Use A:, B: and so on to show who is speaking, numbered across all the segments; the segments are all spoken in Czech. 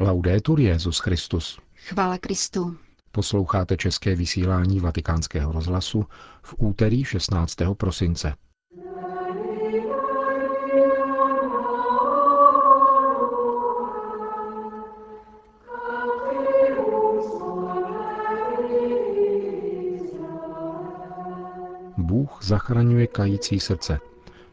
A: Laudetur Jezus Christus.
B: Chvála Kristu.
A: Posloucháte české vysílání Vatikánského rozhlasu v úterý 16. prosince. Bůh zachraňuje kající srdce,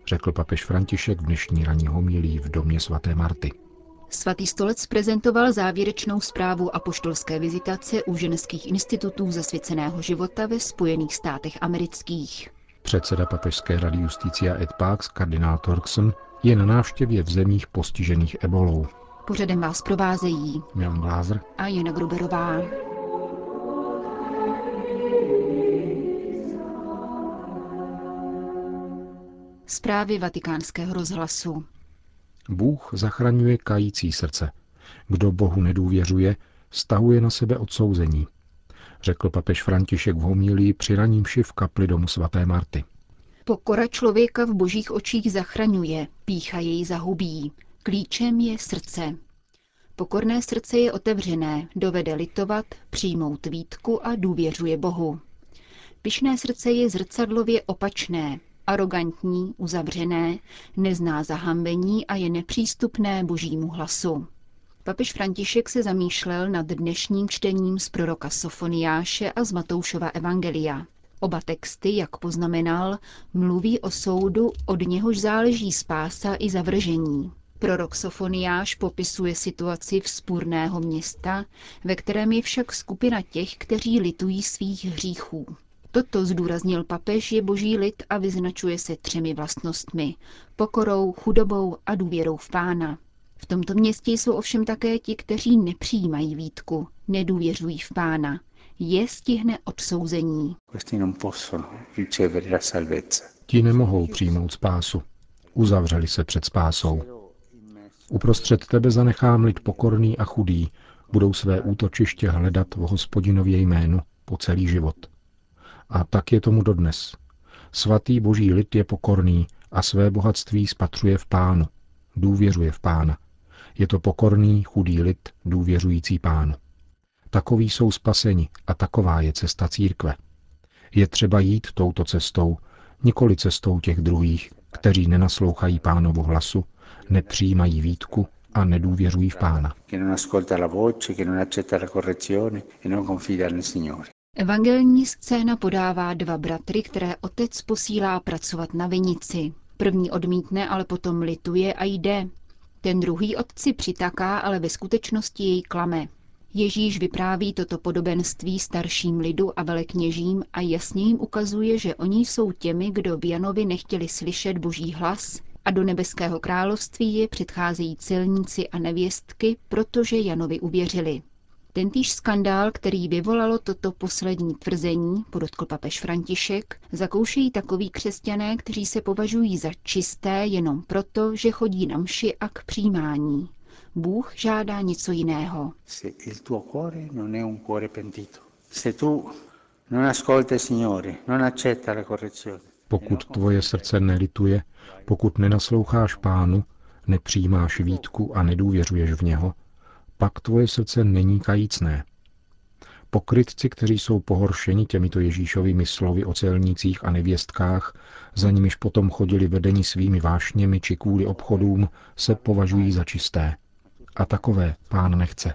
A: řekl papež František v dnešní ranní homilí v domě svaté Marty.
B: Svatý stolec prezentoval závěrečnou zprávu apoštolské vizitace u ženských institutů zasvěceného života ve Spojených státech amerických.
A: Předseda papežské rady Justicia et Pax, kardinál Torkson, je na návštěvě v zemích postižených ebolou.
B: Pořadem vás provázejí
A: Jan Glázer
B: a Jana Gruberová. Zprávy vatikánského rozhlasu.
A: Bůh zachraňuje kající srdce. Kdo Bohu nedůvěřuje, stahuje na sebe odsouzení, řekl papež František v homílii při ranímši v kapli domu svaté Marty.
B: Pokora člověka v božích očích zachraňuje, pícha jej zahubí. Klíčem je srdce. Pokorné srdce je otevřené, dovede litovat, přijmout výtku a důvěřuje Bohu. Pišné srdce je zrcadlově opačné, arrogantní, uzavřené, nezná zahambení a je nepřístupné božímu hlasu. Papež František se zamýšlel nad dnešním čtením z proroka Sofoniáše a z Matoušova Evangelia. Oba texty, jak poznamenal, mluví o soudu, od něhož záleží spása i zavržení. Prorok Sofoniáš popisuje situaci vzpůrného města, ve kterém je však skupina těch, kteří litují svých hříchů. Toto zdůraznil papež je boží lid a vyznačuje se třemi vlastnostmi. Pokorou, chudobou a důvěrou v pána. V tomto městě jsou ovšem také ti, kteří nepřijímají výtku, nedůvěřují v pána. Je stihne odsouzení.
A: Ti nemohou přijmout spásu. Uzavřeli se před spásou. Uprostřed tebe zanechám lid pokorný a chudý, budou své útočiště hledat v hospodinově jménu po celý život. A tak je tomu dodnes. Svatý boží lid je pokorný a své bohatství spatřuje v pánu. Důvěřuje v pána. Je to pokorný, chudý lid, důvěřující pánu. Takoví jsou spaseni a taková je cesta církve. Je třeba jít touto cestou, nikoli cestou těch druhých, kteří nenaslouchají pánovu hlasu, nepřijímají výtku a nedůvěřují v pána.
B: Evangelní scéna podává dva bratry, které otec posílá pracovat na vinici. První odmítne, ale potom lituje a jde. Ten druhý otci přitaká, ale ve skutečnosti jej klame. Ježíš vypráví toto podobenství starším lidu a velekněžím a jasně jim ukazuje, že oni jsou těmi, kdo v Janovi nechtěli slyšet boží hlas a do nebeského království je předcházejí celníci a nevěstky, protože Janovi uvěřili. Tentýž skandál, který vyvolalo toto poslední tvrzení, podotkl papež František, zakoušejí takoví křesťané, kteří se považují za čisté jenom proto, že chodí na mši a k přijímání. Bůh žádá něco jiného.
A: Pokud tvoje srdce nelituje, pokud nenasloucháš pánu, nepřijímáš výtku a nedůvěřuješ v něho, pak tvoje srdce není kajícné. Pokrytci, kteří jsou pohoršeni těmito Ježíšovými slovy o celnících a nevěstkách, za nimiž potom chodili vedeni svými vášněmi či kvůli obchodům, se považují za čisté. A takové pán nechce.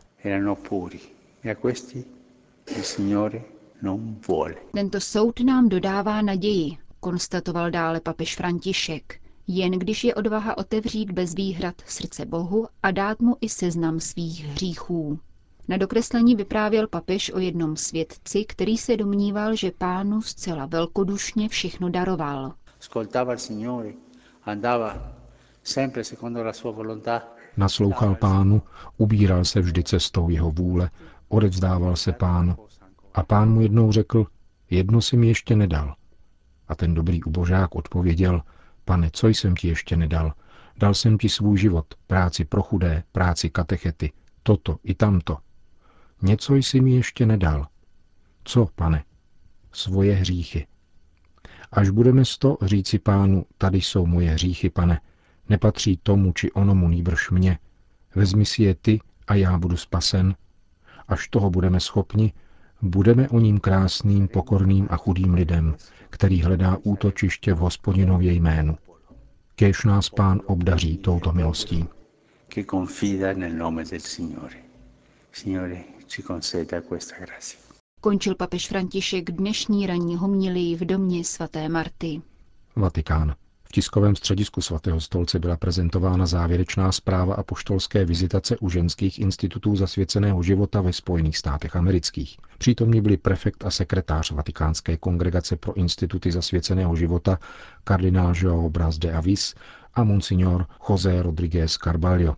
B: Tento soud nám dodává naději, konstatoval dále papež František jen když je odvaha otevřít bez výhrad srdce Bohu a dát mu i seznam svých hříchů. Na dokreslení vyprávěl papež o jednom svědci, který se domníval, že pánu zcela velkodušně všechno daroval.
A: Naslouchal pánu, ubíral se vždy cestou jeho vůle, odevzdával se pánu. A pán mu jednou řekl, jedno si mi ještě nedal. A ten dobrý ubožák odpověděl, Pane, co jsem ti ještě nedal? Dal jsem ti svůj život, práci pro chudé, práci katechety, toto i tamto. Něco jsi mi ještě nedal. Co, pane? Svoje hříchy. Až budeme sto říci pánu, tady jsou moje hříchy, pane, nepatří tomu či onomu nýbrž mě, vezmi si je ty a já budu spasen, až toho budeme schopni, budeme o ním krásným, pokorným a chudým lidem, který hledá útočiště v hospodinově jménu. Kéž nás pán obdaří touto milostí.
B: Končil papež František dnešní ranní homilii v domě svaté Marty.
A: Vatikán. V tiskovém středisku svatého stolce byla prezentována závěrečná zpráva a poštolské vizitace u ženských institutů zasvěceného života ve Spojených státech amerických. Přítomní byli prefekt a sekretář Vatikánské kongregace pro instituty zasvěceného života kardinál João Bras de Avis a monsignor José Rodríguez Carballo.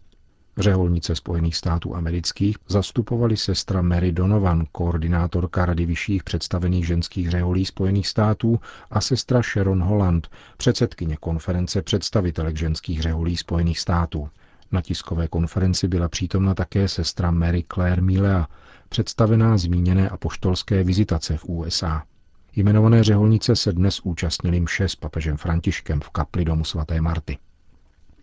A: Řeholnice Spojených států amerických zastupovali sestra Mary Donovan, koordinátorka Rady vyšších představených ženských řeholí Spojených států a sestra Sharon Holland, předsedkyně konference představitelek ženských řeholí Spojených států. Na tiskové konferenci byla přítomna také sestra Mary Claire Milea, představená zmíněné apoštolské vizitace v USA. Jmenované řeholnice se dnes účastnili mše s papežem Františkem v kapli domu svaté Marty.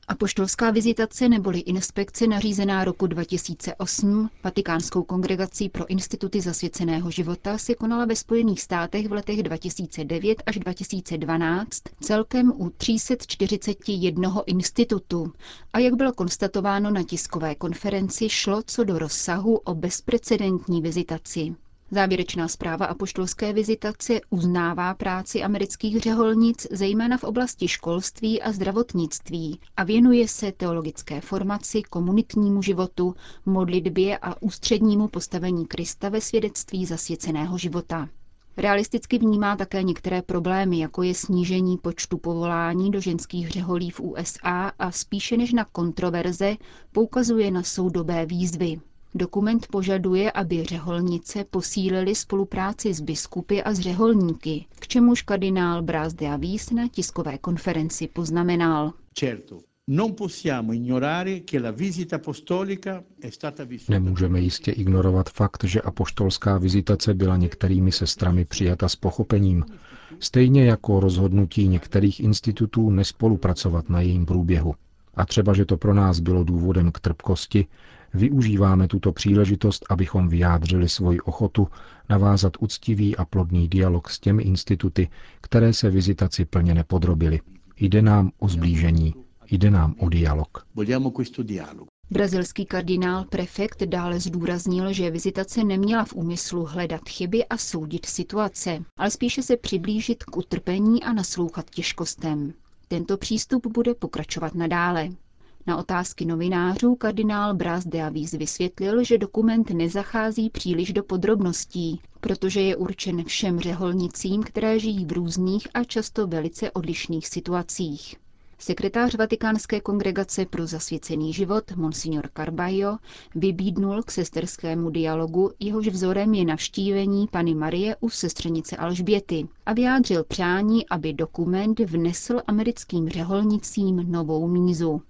B: Apoštolská vizitace neboli inspekce nařízená roku 2008 Vatikánskou kongregací pro instituty zasvěceného života se konala ve Spojených státech v letech 2009 až 2012 celkem u 341 institutu a jak bylo konstatováno na tiskové konferenci, šlo co do rozsahu o bezprecedentní vizitaci. Závěrečná zpráva apoštolské vizitace uznává práci amerických řeholnic zejména v oblasti školství a zdravotnictví a věnuje se teologické formaci, komunitnímu životu, modlitbě a ústřednímu postavení Krista ve svědectví zasvěceného života. Realisticky vnímá také některé problémy, jako je snížení počtu povolání do ženských řeholí v USA a spíše než na kontroverze poukazuje na soudobé výzvy. Dokument požaduje, aby řeholnice posílily spolupráci s biskupy a s řeholníky, k čemuž kardinál Brás de Avis na tiskové konferenci poznamenal.
A: Nemůžeme jistě ignorovat fakt, že apoštolská vizitace byla některými sestrami přijata s pochopením, stejně jako rozhodnutí některých institutů nespolupracovat na jejím průběhu. A třeba, že to pro nás bylo důvodem k trpkosti, Využíváme tuto příležitost, abychom vyjádřili svoji ochotu navázat úctivý a plodný dialog s těmi instituty, které se vizitaci plně nepodrobily. Jde nám o zblížení, jde nám o dialog.
B: Brazilský kardinál prefekt dále zdůraznil, že vizitace neměla v úmyslu hledat chyby a soudit situace, ale spíše se přiblížit k utrpení a naslouchat těžkostem. Tento přístup bude pokračovat nadále. Na otázky novinářů kardinál Bras de Avis vysvětlil, že dokument nezachází příliš do podrobností, protože je určen všem řeholnicím, které žijí v různých a často velice odlišných situacích. Sekretář Vatikánské kongregace pro zasvěcený život, monsignor Carballo, vybídnul k sesterskému dialogu, jehož vzorem je navštívení Pany Marie u sestřenice Alžběty a vyjádřil přání, aby dokument vnesl americkým řeholnicím novou mízu.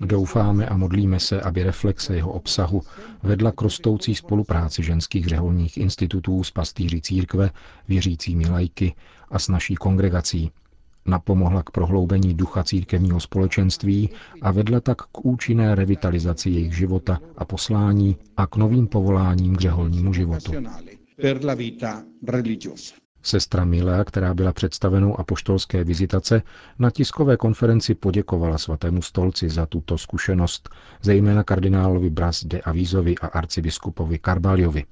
A: Doufáme a modlíme se, aby reflexe jeho obsahu vedla k rostoucí spolupráci ženských řeholních institutů s pastýři církve, věřícími lajky a s naší kongregací. Napomohla k prohloubení ducha církevního společenství a vedla tak k účinné revitalizaci jejich života a poslání a k novým povoláním k řeholnímu životu. Sestra Milea, která byla představenou apoštolské vizitace, na tiskové konferenci poděkovala svatému stolci za tuto zkušenost, zejména kardinálovi Bras de Avízovi a arcibiskupovi Karbaliovi.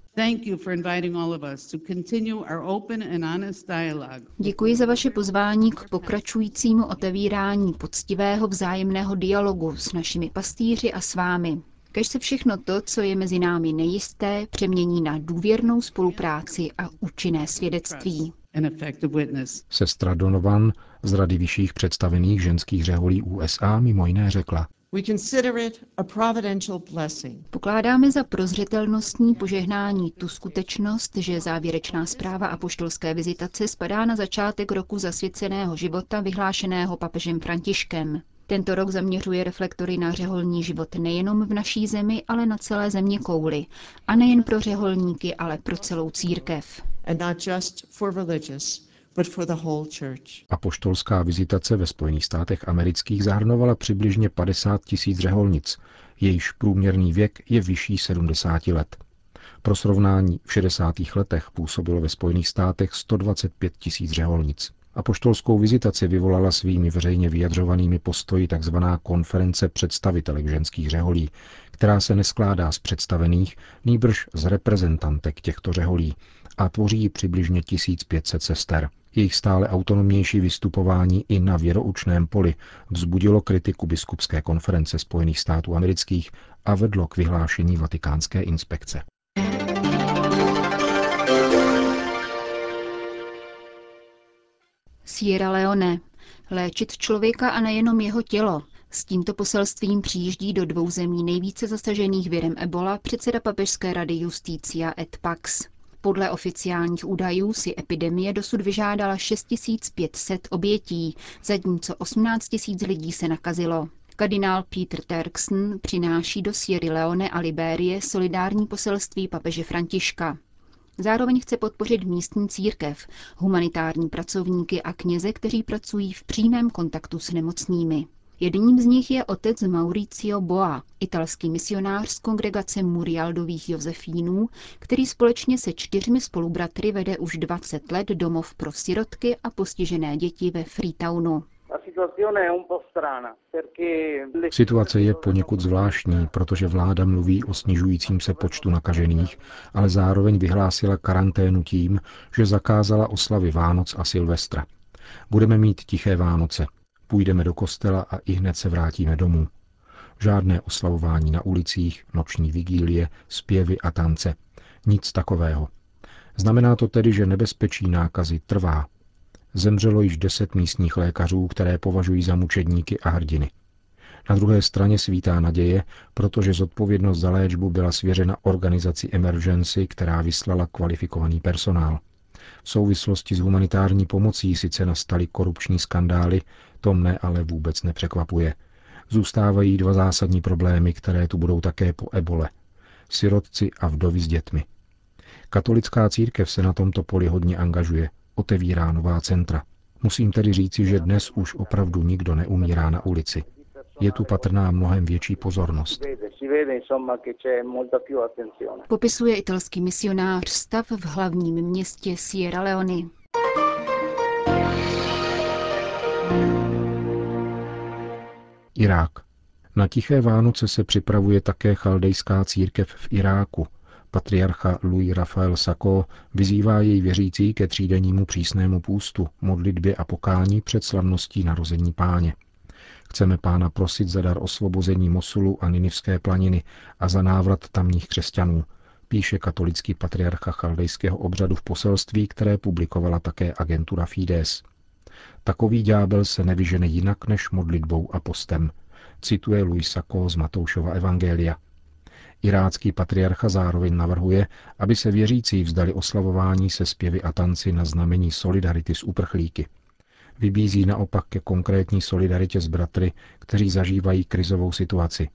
B: Děkuji za vaše pozvání k pokračujícímu otevírání poctivého vzájemného dialogu s našimi pastýři a s vámi. Kež se všechno to, co je mezi námi nejisté, přemění na důvěrnou spolupráci a účinné svědectví.
A: Sestra Donovan z Rady vyšších představených ženských řeholí USA mimo jiné řekla,
B: Pokládáme za prozřetelnostní požehnání tu skutečnost, že závěrečná zpráva apoštolské vizitace spadá na začátek roku zasvěceného života vyhlášeného papežem Františkem. Tento rok zaměřuje reflektory na řeholní život nejenom v naší zemi, ale na celé země kouli. A nejen pro řeholníky, ale pro celou církev.
A: Apoštolská vizitace ve Spojených státech amerických zahrnovala přibližně 50 tisíc řeholnic, jejíž průměrný věk je vyšší 70 let. Pro srovnání v 60. letech působilo ve Spojených státech 125 tisíc řeholnic. Apoštolskou vizitaci vyvolala svými veřejně vyjadřovanými postoji tzv. konference představitelek ženských řeholí, která se neskládá z představených, nýbrž z reprezentantek těchto řeholí a tvoří přibližně 1500 sester. Jejich stále autonomnější vystupování i na věroučném poli vzbudilo kritiku biskupské konference Spojených států amerických a vedlo k vyhlášení vatikánské inspekce.
B: Sierra Leone. Léčit člověka a nejenom jeho tělo. S tímto poselstvím přijíždí do dvou zemí nejvíce zasažených virem Ebola předseda Papežské rady Justícia et Pax. Podle oficiálních údajů si epidemie dosud vyžádala 6500 obětí, zatímco 18 000 lidí se nakazilo. Kardinál Peter Turkson přináší do Sierra Leone a Libérie solidární poselství papeže Františka. Zároveň chce podpořit místní církev, humanitární pracovníky a kněze, kteří pracují v přímém kontaktu s nemocnými. Jedním z nich je otec Mauricio Boa, italský misionář z kongregace Murialdových Josefínů, který společně se čtyřmi spolubratry vede už 20 let domov pro sirotky a postižené děti ve Freetownu.
A: Situace je poněkud zvláštní, protože vláda mluví o snižujícím se počtu nakažených, ale zároveň vyhlásila karanténu tím, že zakázala oslavy Vánoc a Silvestra. Budeme mít tiché Vánoce, půjdeme do kostela a i hned se vrátíme domů. Žádné oslavování na ulicích, noční vigílie, zpěvy a tance. Nic takového. Znamená to tedy, že nebezpečí nákazy trvá, zemřelo již deset místních lékařů, které považují za mučedníky a hrdiny. Na druhé straně svítá naděje, protože zodpovědnost za léčbu byla svěřena organizaci Emergency, která vyslala kvalifikovaný personál. V souvislosti s humanitární pomocí sice nastaly korupční skandály, to mne ale vůbec nepřekvapuje. Zůstávají dva zásadní problémy, které tu budou také po ebole. Sirotci a vdovy s dětmi. Katolická církev se na tomto poli hodně angažuje otevírá nová centra. Musím tedy říci, že dnes už opravdu nikdo neumírá na ulici. Je tu patrná mnohem větší pozornost.
B: Popisuje italský misionář stav v hlavním městě Sierra Leone.
A: Irák. Na Tiché Vánoce se připravuje také chaldejská církev v Iráku – Patriarcha Louis Rafael Sako vyzývá jej věřící ke třídennímu přísnému půstu, modlitbě a pokání před slavností narození páně. Chceme pána prosit za dar osvobození Mosulu a Ninivské planiny a za návrat tamních křesťanů, píše katolický patriarcha chaldejského obřadu v poselství, které publikovala také agentura Fides. Takový ďábel se nevyžene jinak než modlitbou a postem, cituje Louis Sako z Matoušova Evangelia – Irácký patriarcha zároveň navrhuje, aby se věřící vzdali oslavování se zpěvy a tanci na znamení solidarity s uprchlíky. Vybízí naopak ke konkrétní solidaritě s bratry, kteří zažívají krizovou situaci.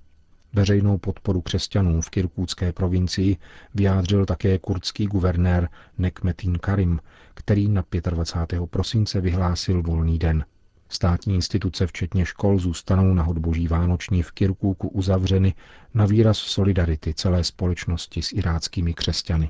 A: Veřejnou podporu křesťanům v Kirkůcké provincii vyjádřil také kurdský guvernér Nekmetin Karim, který na 25. prosince vyhlásil volný den. Státní instituce, včetně škol, zůstanou na hudboží vánoční v Kirkůku uzavřeny na výraz solidarity celé společnosti s iráckými křesťany.